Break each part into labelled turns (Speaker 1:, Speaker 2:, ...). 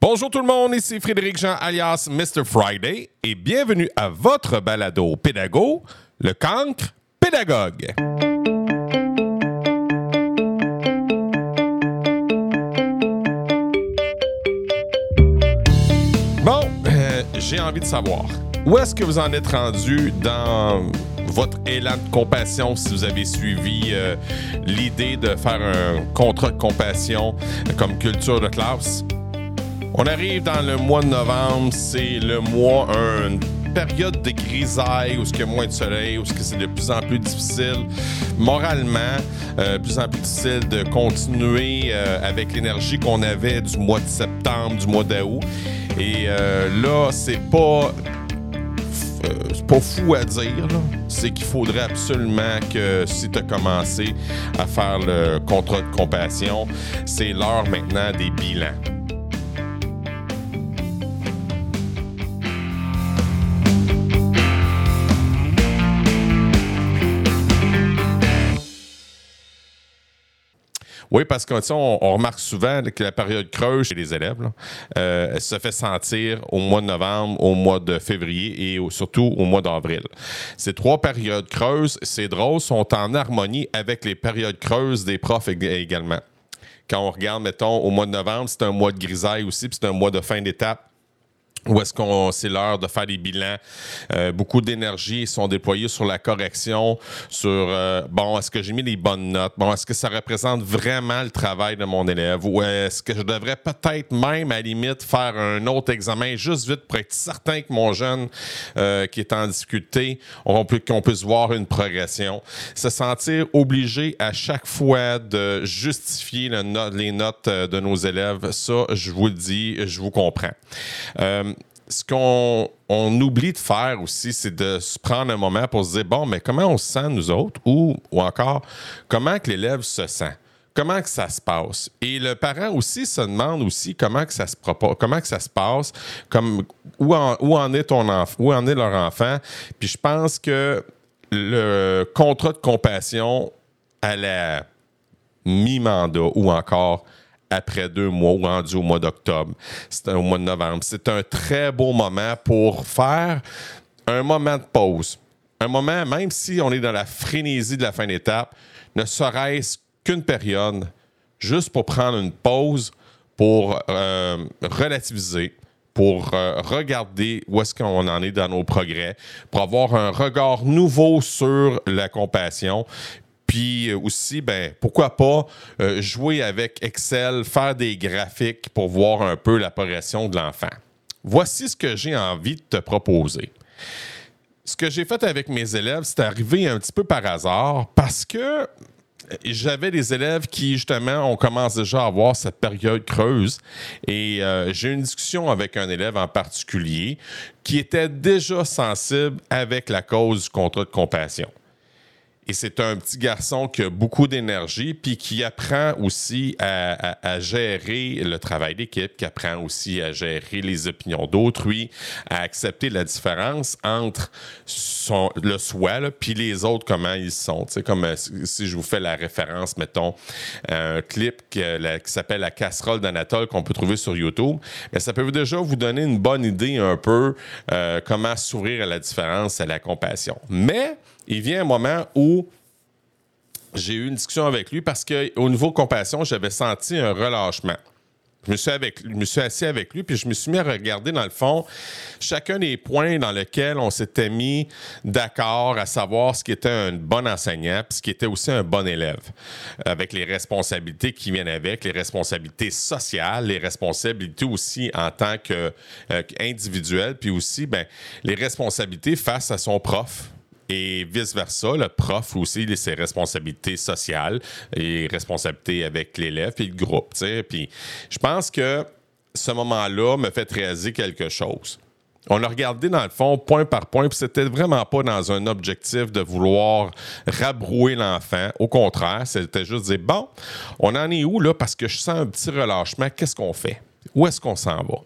Speaker 1: Bonjour tout le monde, ici Frédéric Jean alias Mr. Friday et bienvenue à votre balado pédago, le cancre pédagogue. Bon, euh, j'ai envie de savoir, où est-ce que vous en êtes rendu dans votre élan de compassion si vous avez suivi euh, l'idée de faire un contrat de compassion comme culture de classe? On arrive dans le mois de novembre, c'est le mois, une période de grisaille où il y a moins de soleil, où c'est de plus en plus difficile moralement, euh, plus en plus difficile de continuer euh, avec l'énergie qu'on avait du mois de septembre, du mois d'août. Et euh, là, c'est pas c'est pas fou à dire, c'est qu'il faudrait absolument que si tu as commencé à faire le contrat de compassion, c'est l'heure maintenant des bilans. Oui, parce qu'on on, remarque souvent que la période creuse chez les élèves euh, se fait sentir au mois de novembre, au mois de février et surtout au mois d'avril. Ces trois périodes creuses, c'est drôle, sont en harmonie avec les périodes creuses des profs également. Quand on regarde, mettons, au mois de novembre, c'est un mois de grisaille aussi, puis c'est un mois de fin d'étape où est-ce qu'on c'est l'heure de faire des bilans. Euh, beaucoup d'énergie sont déployées sur la correction, sur euh, bon, est-ce que j'ai mis les bonnes notes? Bon, est-ce que ça représente vraiment le travail de mon élève? Ou est-ce que je devrais peut-être même, à la limite, faire un autre examen juste vite pour être certain que mon jeune euh, qui est en difficulté, qu'on puisse voir une progression? Se sentir obligé à chaque fois de justifier les notes de nos élèves, ça, je vous le dis, je vous comprends ce qu'on oublie de faire aussi, c'est de se prendre un moment pour se dire bon, mais comment on se sent nous autres? Ou, encore comment que l'élève se sent? Comment que ça se passe? Et le parent aussi se demande aussi comment que ça se propose, comment que ça se passe, comme où en, où en est ton enfant, où en est leur enfant? Puis je pense que le contrat de compassion à la mi-mandat ou encore après deux mois rendu au mois d'octobre, c'est au mois de novembre. C'est un très beau moment pour faire un moment de pause. Un moment, même si on est dans la frénésie de la fin d'étape, ne serait-ce qu'une période, juste pour prendre une pause, pour euh, relativiser, pour euh, regarder où est-ce qu'on en est dans nos progrès, pour avoir un regard nouveau sur la compassion, puis euh, aussi, ben, pourquoi pas euh, jouer avec Excel, faire des graphiques pour voir un peu la progression de l'enfant. Voici ce que j'ai envie de te proposer. Ce que j'ai fait avec mes élèves, c'est arrivé un petit peu par hasard parce que j'avais des élèves qui, justement, on commence déjà à avoir cette période creuse. Et euh, j'ai eu une discussion avec un élève en particulier qui était déjà sensible avec la cause du contrat de compassion. Et c'est un petit garçon qui a beaucoup d'énergie, puis qui apprend aussi à, gérer le travail d'équipe, qui apprend aussi à gérer les opinions d'autrui, à accepter la différence entre son, le soi, puis les autres, comment ils sont. Tu sais, comme euh, si je vous fais la référence, mettons, un clip qui, s'appelle La casserole d'Anatole qu'on peut trouver sur YouTube, mais ça peut déjà vous donner une bonne idée un peu euh, comment s'ouvrir à la différence, à la compassion. Mais il vient un moment où j'ai eu une discussion avec lui parce qu'au niveau compassion, j'avais senti un relâchement. Je me, suis avec, je me suis assis avec lui, puis je me suis mis à regarder, dans le fond, chacun des points dans lesquels on s'était mis d'accord à savoir ce qui était un bon enseignant, puis ce qui était aussi un bon élève, avec les responsabilités qui viennent avec, les responsabilités sociales, les responsabilités aussi en tant qu'individuel, puis aussi ben, les responsabilités face à son prof, et vice-versa, le prof aussi, ses responsabilités sociales et responsabilités avec l'élève et le groupe. Puis je pense que ce moment-là me fait réaliser quelque chose. On a regardé dans le fond point par point, puis c'était vraiment pas dans un objectif de vouloir rabrouer l'enfant. Au contraire, c'était juste dire bon, on en est où là parce que je sens un petit relâchement, qu'est-ce qu'on fait? Où est-ce qu'on s'en va?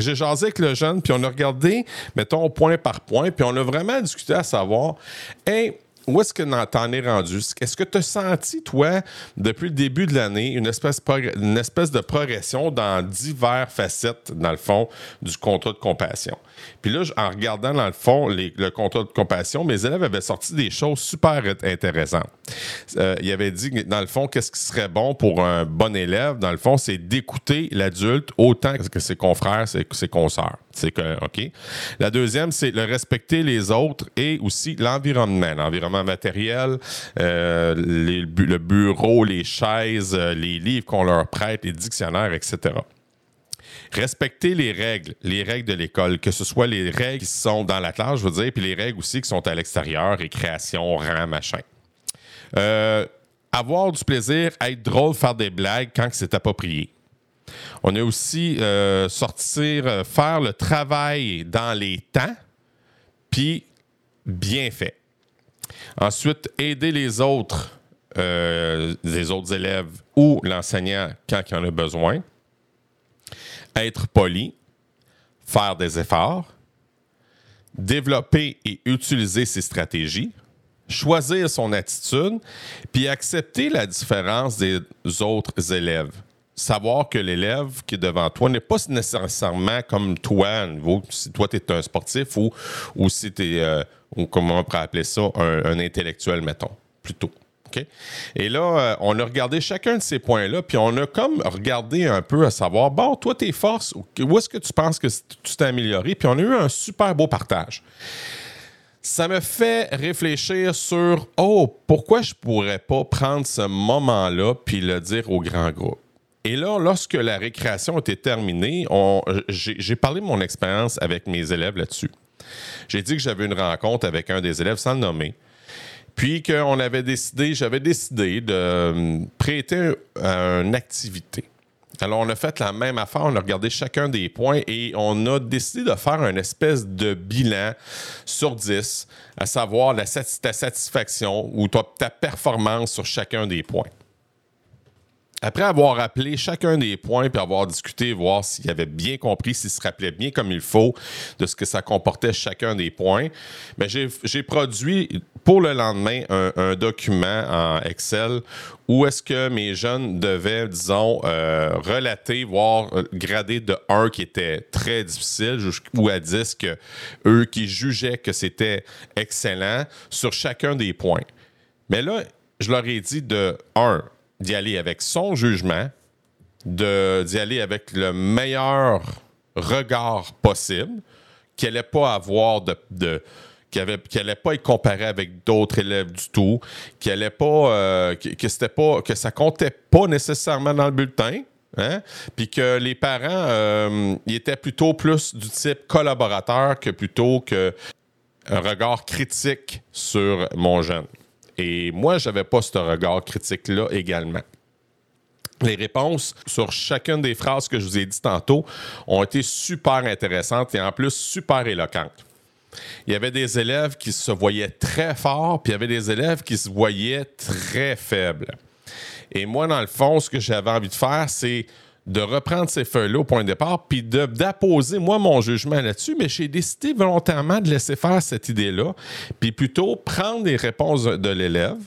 Speaker 1: J'ai jasé avec le jeune, puis on a regardé, mettons, point par point, puis on a vraiment discuté à savoir, où est-ce que t'en es rendu? Est-ce que tu as senti, toi, depuis le début de l'année, une espèce, une espèce de progression dans diverses facettes, dans le fond, du contrat de compassion? Puis là, en regardant, dans le fond, le contrat de compassion, mes élèves avaient sorti des choses super intéressantes. Euh, ils avaient dit, dans le fond, qu'est-ce qui serait bon pour un bon élève? Dans le fond, c'est d'écouter l'adulte autant que ses confrères, ses, ses consoeurs. C'est que, OK. La deuxième, c'est le respecter les autres et aussi l'environnement, l'environnement matériel, euh, le bureau, les chaises, euh, les livres qu'on leur prête, les dictionnaires, etc. Respecter les règles, les règles de l'école, que ce soit les règles qui sont dans la classe, je veux dire, puis les règles aussi qui sont à l'extérieur, récréation, rang, machin. Euh, avoir du plaisir, être drôle, faire des blagues quand c'est approprié. On a aussi euh, sortir, euh, faire le travail dans les temps, puis bien fait. Ensuite, aider les autres, euh, les autres élèves ou l'enseignant quand il en a besoin. Être poli, faire des efforts, développer et utiliser ses stratégies, choisir son attitude, puis accepter la différence des autres élèves savoir que l'élève qui est devant toi n'est pas nécessairement comme toi, niveau, si toi tu es un sportif ou, ou si tu es, euh, ou comment on pourrait appeler ça, un, intellectuel, mettons, plutôt. Et là, euh, on a regardé chacun de ces points-là, puis on a comme regardé un peu à savoir, bon, toi, tes forces, où est-ce que tu penses que tu t'es amélioré? Puis on a eu un super beau partage. Ça me fait réfléchir sur, oh, pourquoi je pourrais pas prendre ce moment-là puis le dire au grand groupe? Et là, lorsque la récréation était terminée, j'ai parlé de mon expérience avec mes élèves là-dessus. J'ai dit que j'avais une rencontre avec un des élèves sans le nommer. Puis qu'on avait décidé, j'avais décidé de prêter une activité. Alors, on a fait la même affaire, on a regardé chacun des points et on a décidé de faire une espèce de bilan sur 10, à savoir la, ta satisfaction ou ta performance sur chacun des points. Après avoir rappelé chacun des points puis avoir discuté, voir s'il avait bien compris, s'il se rappelait bien comme il faut de ce que ça comportait chacun des points, ben, j'ai produit pour le lendemain un, document en Excel où est-ce que mes jeunes devaient, disons, euh, relater, voire euh, grader de 1 qui était très difficile ou à 10 que eux qui jugeaient que c'était excellent sur chacun des points. Mais là, je leur ai dit de 1 d'y aller avec son jugement, d'y aller avec le meilleur regard possible, qu'elle n'allait pas avoir de, de qu'elle n'allait pas être comparée avec d'autres élèves du tout, qu'elle pas, euh, que, c'était pas, que ça comptait pas nécessairement dans le bulletin, hein? puis que les parents euh, étaient plutôt plus du type collaborateur que plutôt que un regard critique sur mon jeune. Et moi, je n'avais pas ce regard critique-là également. Les réponses sur chacune des phrases que je vous ai dit tantôt ont été super intéressantes et en plus super éloquentes. Il y avait des élèves qui se voyaient très forts, puis il y avait des élèves qui se voyaient très faibles. Et moi, dans le fond, ce que j'avais envie de faire, c'est de reprendre ces feuilles-là au point de départ, puis d'apposer, moi, mon jugement là-dessus, mais j'ai décidé volontairement de laisser faire cette idée-là, puis plutôt prendre les réponses de l'élève,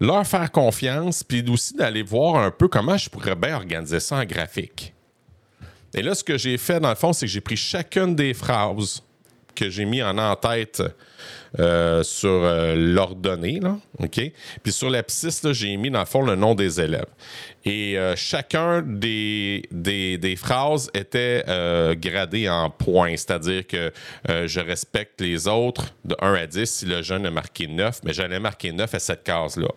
Speaker 1: leur faire confiance, puis aussi d'aller voir un peu comment je pourrais bien organiser ça en graphique. Et là, ce que j'ai fait, dans le fond, c'est que j'ai pris chacune des phrases que j'ai mis en en-tête euh, sur euh, l'ordonnée, OK? Puis sur l'abscisse, j'ai mis, dans le fond, le nom des élèves. Et euh, chacun des, des, phrases était gradé en points, c'est-à-dire que je respecte les autres de 1 à 10 si le jeune a marqué 9, mais j'allais marquer 9 à cette case-là.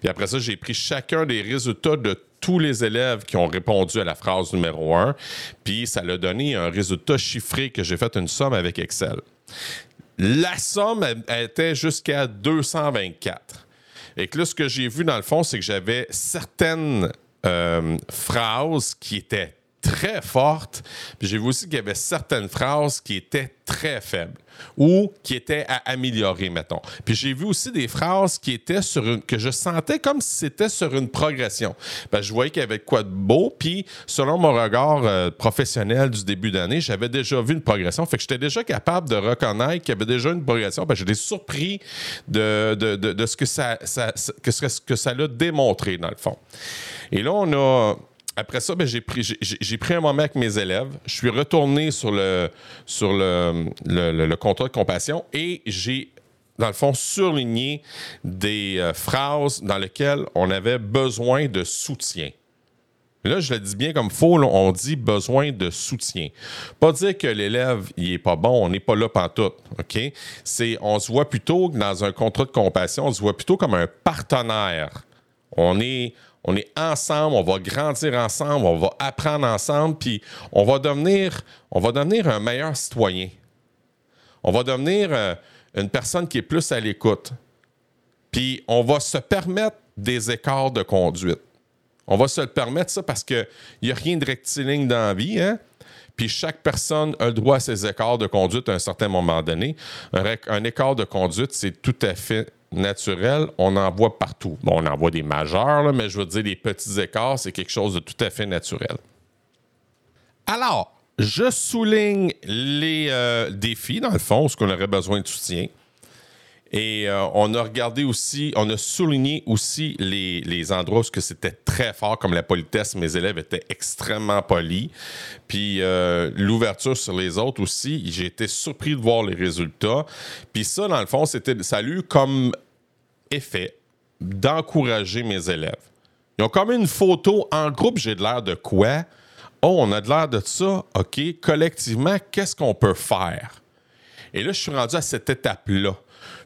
Speaker 1: Puis après ça, j'ai pris chacun des résultats de tous les élèves qui ont répondu à la phrase numéro 1, puis ça l'a donné un résultat chiffré que j'ai fait une somme avec Excel. La somme était jusqu'à 224. Et que là, ce que j'ai vu dans le fond, c'est que j'avais certaines euh, phrases qui étaient très fortes. Puis j'ai vu aussi qu'il y avait certaines phrases qui étaient très faibles ou qui étaient à améliorer, mettons. Puis j'ai vu aussi des phrases qui étaient sur une, que je sentais comme si c'était sur une progression. Ben, je voyais qu'il y avait quoi de beau, puis selon mon regard euh, professionnel du début d'année, j'avais déjà vu une progression. Fait que j'étais déjà capable de reconnaître qu'il y avait déjà une progression. Ben, j'étais surpris de, de, de, ce que ça, ça, que ce que ça l'a démontré, dans le fond. Et là, on a après ça, ben, j'ai pris, pris un moment avec mes élèves. Je suis retourné sur le, sur le, le, contrat de compassion et j'ai, dans le fond, surligné des euh, phrases dans lesquelles on avait besoin de soutien. Là, je le dis bien comme faux, on dit besoin de soutien. Pas dire que l'élève, il est pas bon, on n'est pas là pantoute, OK? C'est, on se voit plutôt dans un contrat de compassion, on se voit plutôt comme un partenaire. On est, ensemble, on va grandir ensemble, on va apprendre ensemble, puis on va devenir, un meilleur citoyen. On va devenir euh, une personne qui est plus à l'écoute. Puis on va se permettre des écarts de conduite. On va se le permettre ça parce qu'il n'y a rien de rectiligne dans la vie, hein? Puis chaque personne a le droit à ses écarts de conduite à un certain moment donné. un écart de conduite, c'est tout à fait naturel, on en voit partout. Bon, on en voit des majeurs, mais je veux dire, des petits écarts, c'est quelque chose de tout à fait naturel. Alors, je souligne les euh, défis, dans le fond, ce qu'on aurait besoin de soutien. Et euh, on a regardé aussi, on a souligné aussi les, endroits où c'était très fort, comme la politesse. Mes élèves étaient extrêmement polis. Puis euh, l'ouverture sur les autres aussi, j'ai été surpris de voir les résultats. Puis ça, dans le fond, c'était salut comme effet d'encourager mes élèves. Ils ont comme une photo en groupe, j'ai de l'air de quoi? Oh, on a de l'air de ça? OK, collectivement, qu'est-ce qu'on peut faire? Et là, je suis rendu à cette étape-là.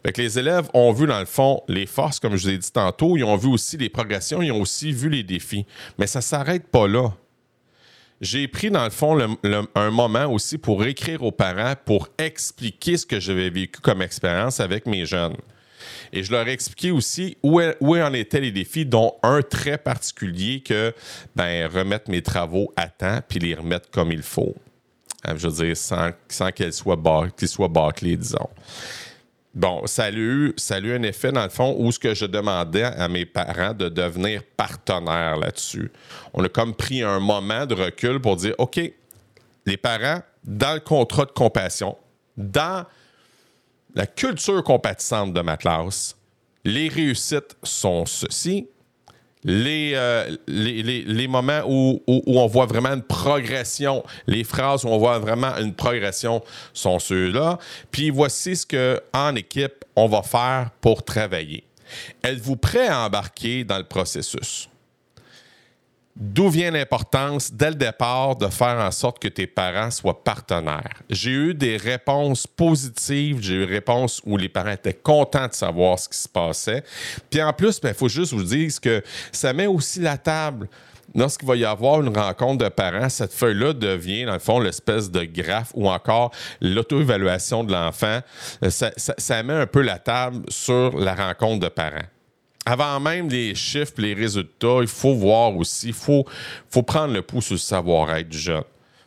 Speaker 1: Fait les élèves ont vu, dans le fond, les forces, comme je vous ai dit tantôt. Ils ont vu aussi les progressions, ils ont aussi vu les défis. Mais ça ne s'arrête pas là. J'ai pris, dans le fond, un moment aussi pour écrire aux parents, pour expliquer ce que j'avais vécu comme expérience avec mes jeunes. Et je leur ai expliqué aussi où, en étaient les défis, dont un très particulier que ben, remettre mes travaux à temps puis les remettre comme il faut. Euh, je veux dire, sans, sans qu'ils soient, bâclés, disons. Bon, ça a, eu, ça a eu un effet, dans le fond, où ce que je demandais à mes parents de devenir partenaires là-dessus. On a comme pris un moment de recul pour dire, OK, les parents, dans le contrat de compassion, dans la culture compatissante de ma classe, les réussites sont ceci. Les, euh, moments où, on voit vraiment une progression, les phrases où on voit vraiment une progression sont ceux-là. Puis voici ce qu'en équipe, on va faire pour travailler. Êtes-vous prêt à embarquer dans le processus? D'où vient l'importance, dès le départ, de faire en sorte que tes parents soient partenaires? J'ai eu des réponses positives, j'ai eu des réponses où les parents étaient contents de savoir ce qui se passait. Puis en plus, il ben, faut juste vous dire que ça met aussi la table. Lorsqu'il va y avoir une rencontre de parents, cette feuille-là devient, dans le fond, l'espèce de graphe ou encore l'auto-évaluation de l'enfant. Ça, ça met un peu la table sur la rencontre de parents avant même les chiffres, les résultats, il faut voir aussi, il faut, prendre le pouls sur le savoir-être du jeune.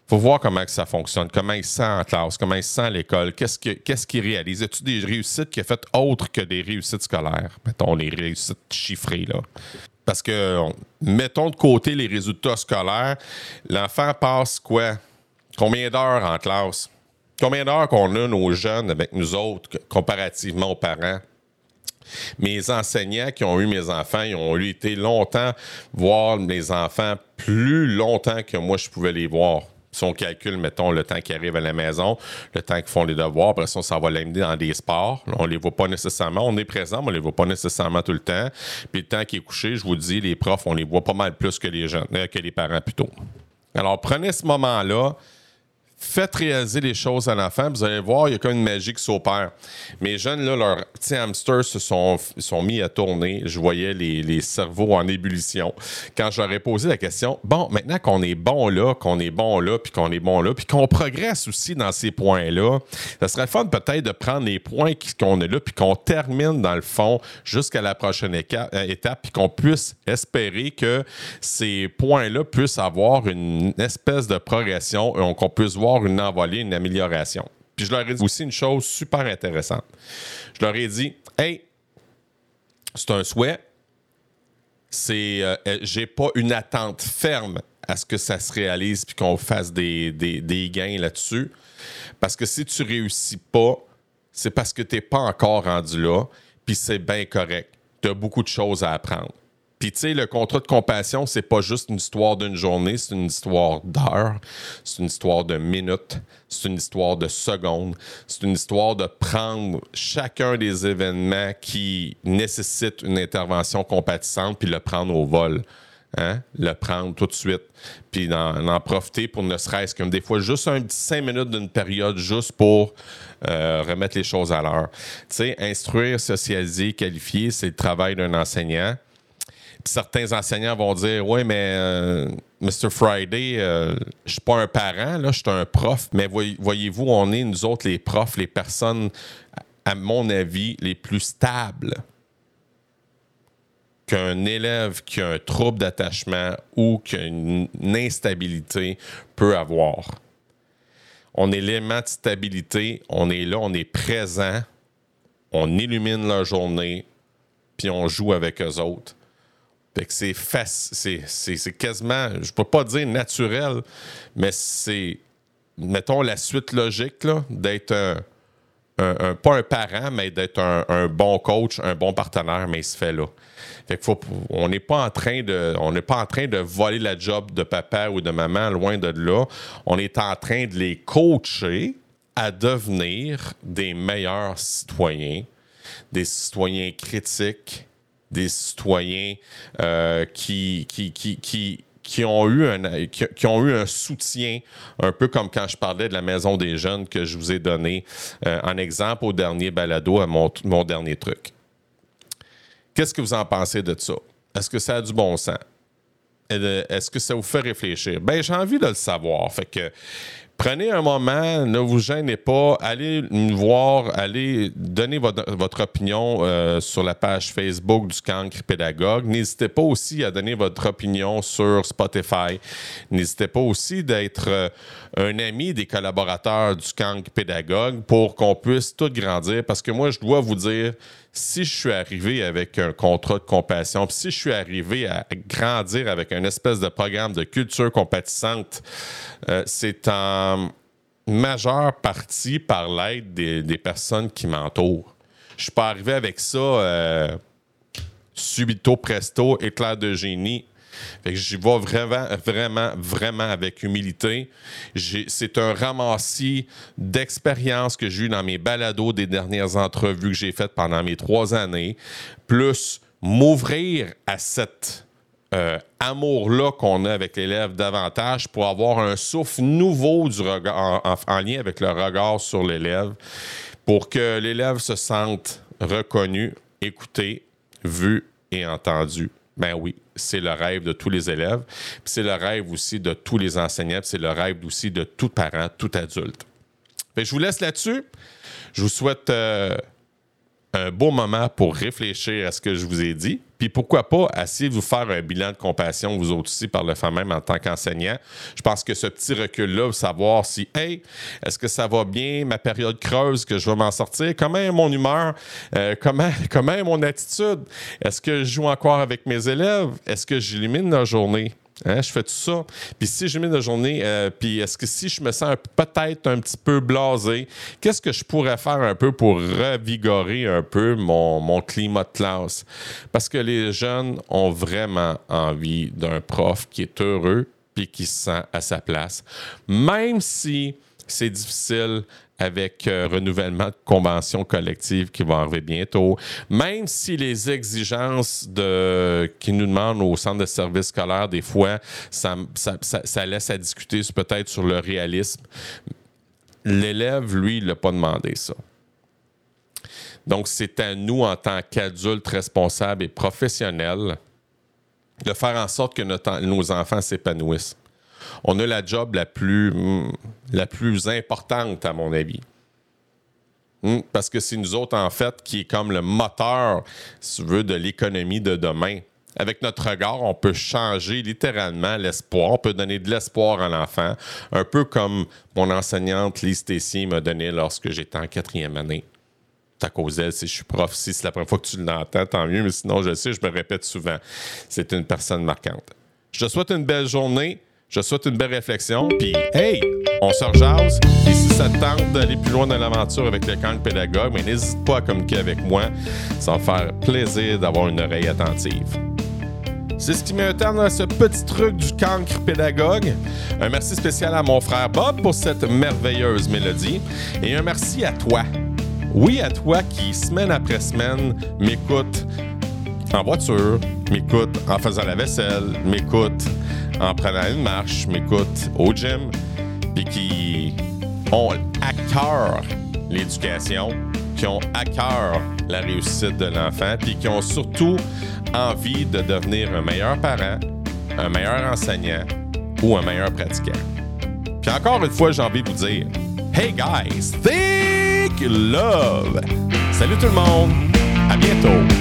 Speaker 1: Il faut voir comment ça fonctionne, comment il se sent en classe, comment il se sent à l'école, qu'est-ce qu'il réalise. As-tu des réussites qu'il a faites autres que des réussites scolaires? Mettons les réussites chiffrées, là. Parce que, mettons de côté les résultats scolaires, l'enfant passe quoi? Combien d'heures en classe? Combien d'heures qu'on a nos jeunes avec nous autres comparativement aux parents? Mes enseignants qui ont eu mes enfants, ils ont eu été longtemps voir mes enfants plus longtemps que moi je pouvais les voir. Si on calcule, mettons, le temps qu'ils arrivent à la maison, le temps qu'ils font les devoirs, après ça, ça va l'amener dans des sports. On les voit pas nécessairement. On est présent, mais on les voit pas nécessairement tout le temps. Puis le temps qui est couché, je vous dis, les profs, on les voit pas mal plus que les jeunes, euh, que les parents plutôt. Alors, prenez ce moment-là, Faites réaliser les choses à l'enfant, vous allez voir, il y a comme une magie qui s'opère. Mes jeunes, là, leurs petits hamsters se sont, sont mis à tourner. Je voyais les, les cerveaux en ébullition. Quand ai posé la question, bon, maintenant qu'on est bon là, qu'on est bon là, puis qu'on est bon là, puis qu'on progresse aussi dans ces points-là, ça serait fun peut-être de prendre les points qu'on est là, puis qu'on termine dans le fond jusqu'à la prochaine euh, étape, puis qu'on puisse espérer que ces points-là puissent avoir une espèce de progression qu'on puisse voir une envolée, une amélioration. Puis je leur ai dit aussi une chose super intéressante. Je leur ai dit, hey, c'est un souhait. C'est, euh, euh, j'ai pas une attente ferme à ce que ça se réalise puis qu'on fasse des, gains là-dessus. Parce que si tu réussis pas, c'est parce que tu n'es pas encore rendu là, puis c'est bien correct. Tu as beaucoup de choses à apprendre. Puis, tu sais, le contrat de compassion, c'est pas juste une histoire d'une journée, c'est une histoire d'heures, c'est une histoire de minutes, c'est une histoire de secondes, c'est une histoire de prendre chacun des événements qui nécessitent une intervention compatissante puis le prendre au vol. Hein? Le prendre tout de suite, puis d'en profiter pour ne serait-ce que des fois juste un petit cinq minutes d'une période juste pour euh, remettre les choses à l'heure. Tu sais, instruire, socialiser, qualifier, c'est le travail d'un enseignant certains enseignants vont dire Oui, mais euh, Mr. Friday, euh, je suis pas un parent, là, je suis un prof. Mais voyez-vous, on est, nous autres, les profs, les personnes, à mon avis, les plus stables qu'un élève qui a un trouble d'attachement ou qui a une instabilité peut avoir. On est l'élément de stabilité, on est là, on est présent, on illumine leur journée, puis on joue avec eux autres. Fait que c'est c'est quasiment, je peux pas dire naturel, mais c'est, mettons, la suite logique d'être un, pas un parent, mais d'être un, bon coach, un bon partenaire, mais il se fait là. Fait que faut, on n'est pas en train de, on n'est pas en train de voler la job de papa ou de maman, loin de là. On est en train de les coacher à devenir des meilleurs citoyens, des citoyens critiques, des citoyens euh, qui, qui, qui, qui, ont eu un, qui, ont eu un soutien, un peu comme quand je parlais de la Maison des Jeunes que je vous ai donné euh, en exemple au dernier balado, à mon, mon dernier truc. Qu'est-ce que vous en pensez de ça? Est-ce que ça a du bon sens? Est-ce que ça vous fait réfléchir? Ben, j'ai envie de le savoir. Fait que prenez un moment, ne vous gênez pas, allez nous voir, allez donner votre, opinion euh, sur la page Facebook du Cancre Pédagogue. N'hésitez pas aussi à donner votre opinion sur Spotify. N'hésitez pas aussi d'être euh, un ami des collaborateurs du Cancre Pédagogue pour qu'on puisse tout grandir. Parce que moi, je dois vous dire, si je suis arrivé avec un contrat de compassion, si je suis arrivé à grandir avec un espèce de programme de culture compatissante, euh, c'est en majeure partie par l'aide des, personnes qui m'entourent. Je suis pas arrivé avec ça euh, subito presto, éclair de génie. Fait que j'y vraiment, vraiment, vraiment avec humilité. C'est un ramassis d'expériences que j'ai eu dans mes balados des dernières entrevues que j'ai faites pendant mes trois années, plus m'ouvrir à cet euh, amour-là qu'on a avec l'élève davantage pour avoir un souffle nouveau du regard, en lien avec le regard sur l'élève, pour que l'élève se sente reconnu, écouté, vu et entendu. Ben oui, c'est le rêve de tous les élèves. C'est le rêve aussi de tous les enseignants. C'est le rêve aussi de tout parent, tout adulte. je vous laisse là-dessus. Je vous souhaite euh, un beau moment pour réfléchir à ce que je vous ai dit. Puis pourquoi pas essayer de vous faire un bilan de compassion, vous autres aussi, par le fait même en tant qu'enseignant. Je pense que ce petit recul-là, savoir si, hey, est-ce que ça va bien, ma période creuse, que je vais m'en sortir? Comment est mon humeur? Euh, comment, comment est mon attitude? Est-ce que je joue encore avec mes élèves? Est-ce que j'élimine la journée? Hein, je fais tout ça. Puis si je mets la journée, euh, puis est-ce que si je me sens peut-être un petit peu blasé, qu'est-ce que je pourrais faire un peu pour revigorer un peu mon, mon climat de classe? Parce que les jeunes ont vraiment envie d'un prof qui est heureux puis qui se sent à sa place. Même si c'est difficile avec euh, renouvellement de conventions collectives qui vont arriver bientôt. Même si les exigences qui nous demandent au centre de services scolaires, des fois, ça, laisse à discuter peut-être sur le réalisme. L'élève, lui, il n'a pas demandé ça. Donc, c'est à nous, en tant qu'adultes responsables et professionnels, de faire en sorte que nos enfants s'épanouissent. On a la job la plus, hmm, la plus importante, à mon avis. Hmm, parce que c'est nous autres, en fait, qui est comme le moteur, si tu veux, de l'économie de demain. Avec notre regard, on peut changer littéralement l'espoir. On peut donner de l'espoir à l'enfant, un peu comme mon enseignante Lise Tessier m'a donné lorsque j'étais en quatrième année. À cause d'elle, si je suis prof, si c'est la première fois que tu l'entends, tant mieux, mais sinon, je sais, je me répète souvent. C'est une personne marquante. Je te souhaite une belle journée. Je te souhaite une belle réflexion. Puis, hey, on se rejase. Et si ça te tente d'aller plus loin dans l'aventure avec le camp pédagogue, mais n'hésite pas à communiquer avec moi. Ça va me faire plaisir d'avoir une oreille attentive. C'est ce qui met un terme à ce petit truc du cancre pédagogue. Un merci spécial à mon frère Bob pour cette merveilleuse mélodie. Et un merci à toi. Oui, à toi qui, semaine après semaine, m'écoute en voiture, m'écoute en faisant la vaisselle, m'écoute en prenant une marche, m'écoute au gym, puis qui ont à cœur l'éducation, qui ont à cœur la réussite de l'enfant, puis qui ont surtout envie de devenir un meilleur parent, un meilleur enseignant ou un meilleur pratiquant. Puis encore une fois, j'ai envie de vous dire Hey guys, think love! Salut tout le monde! À bientôt!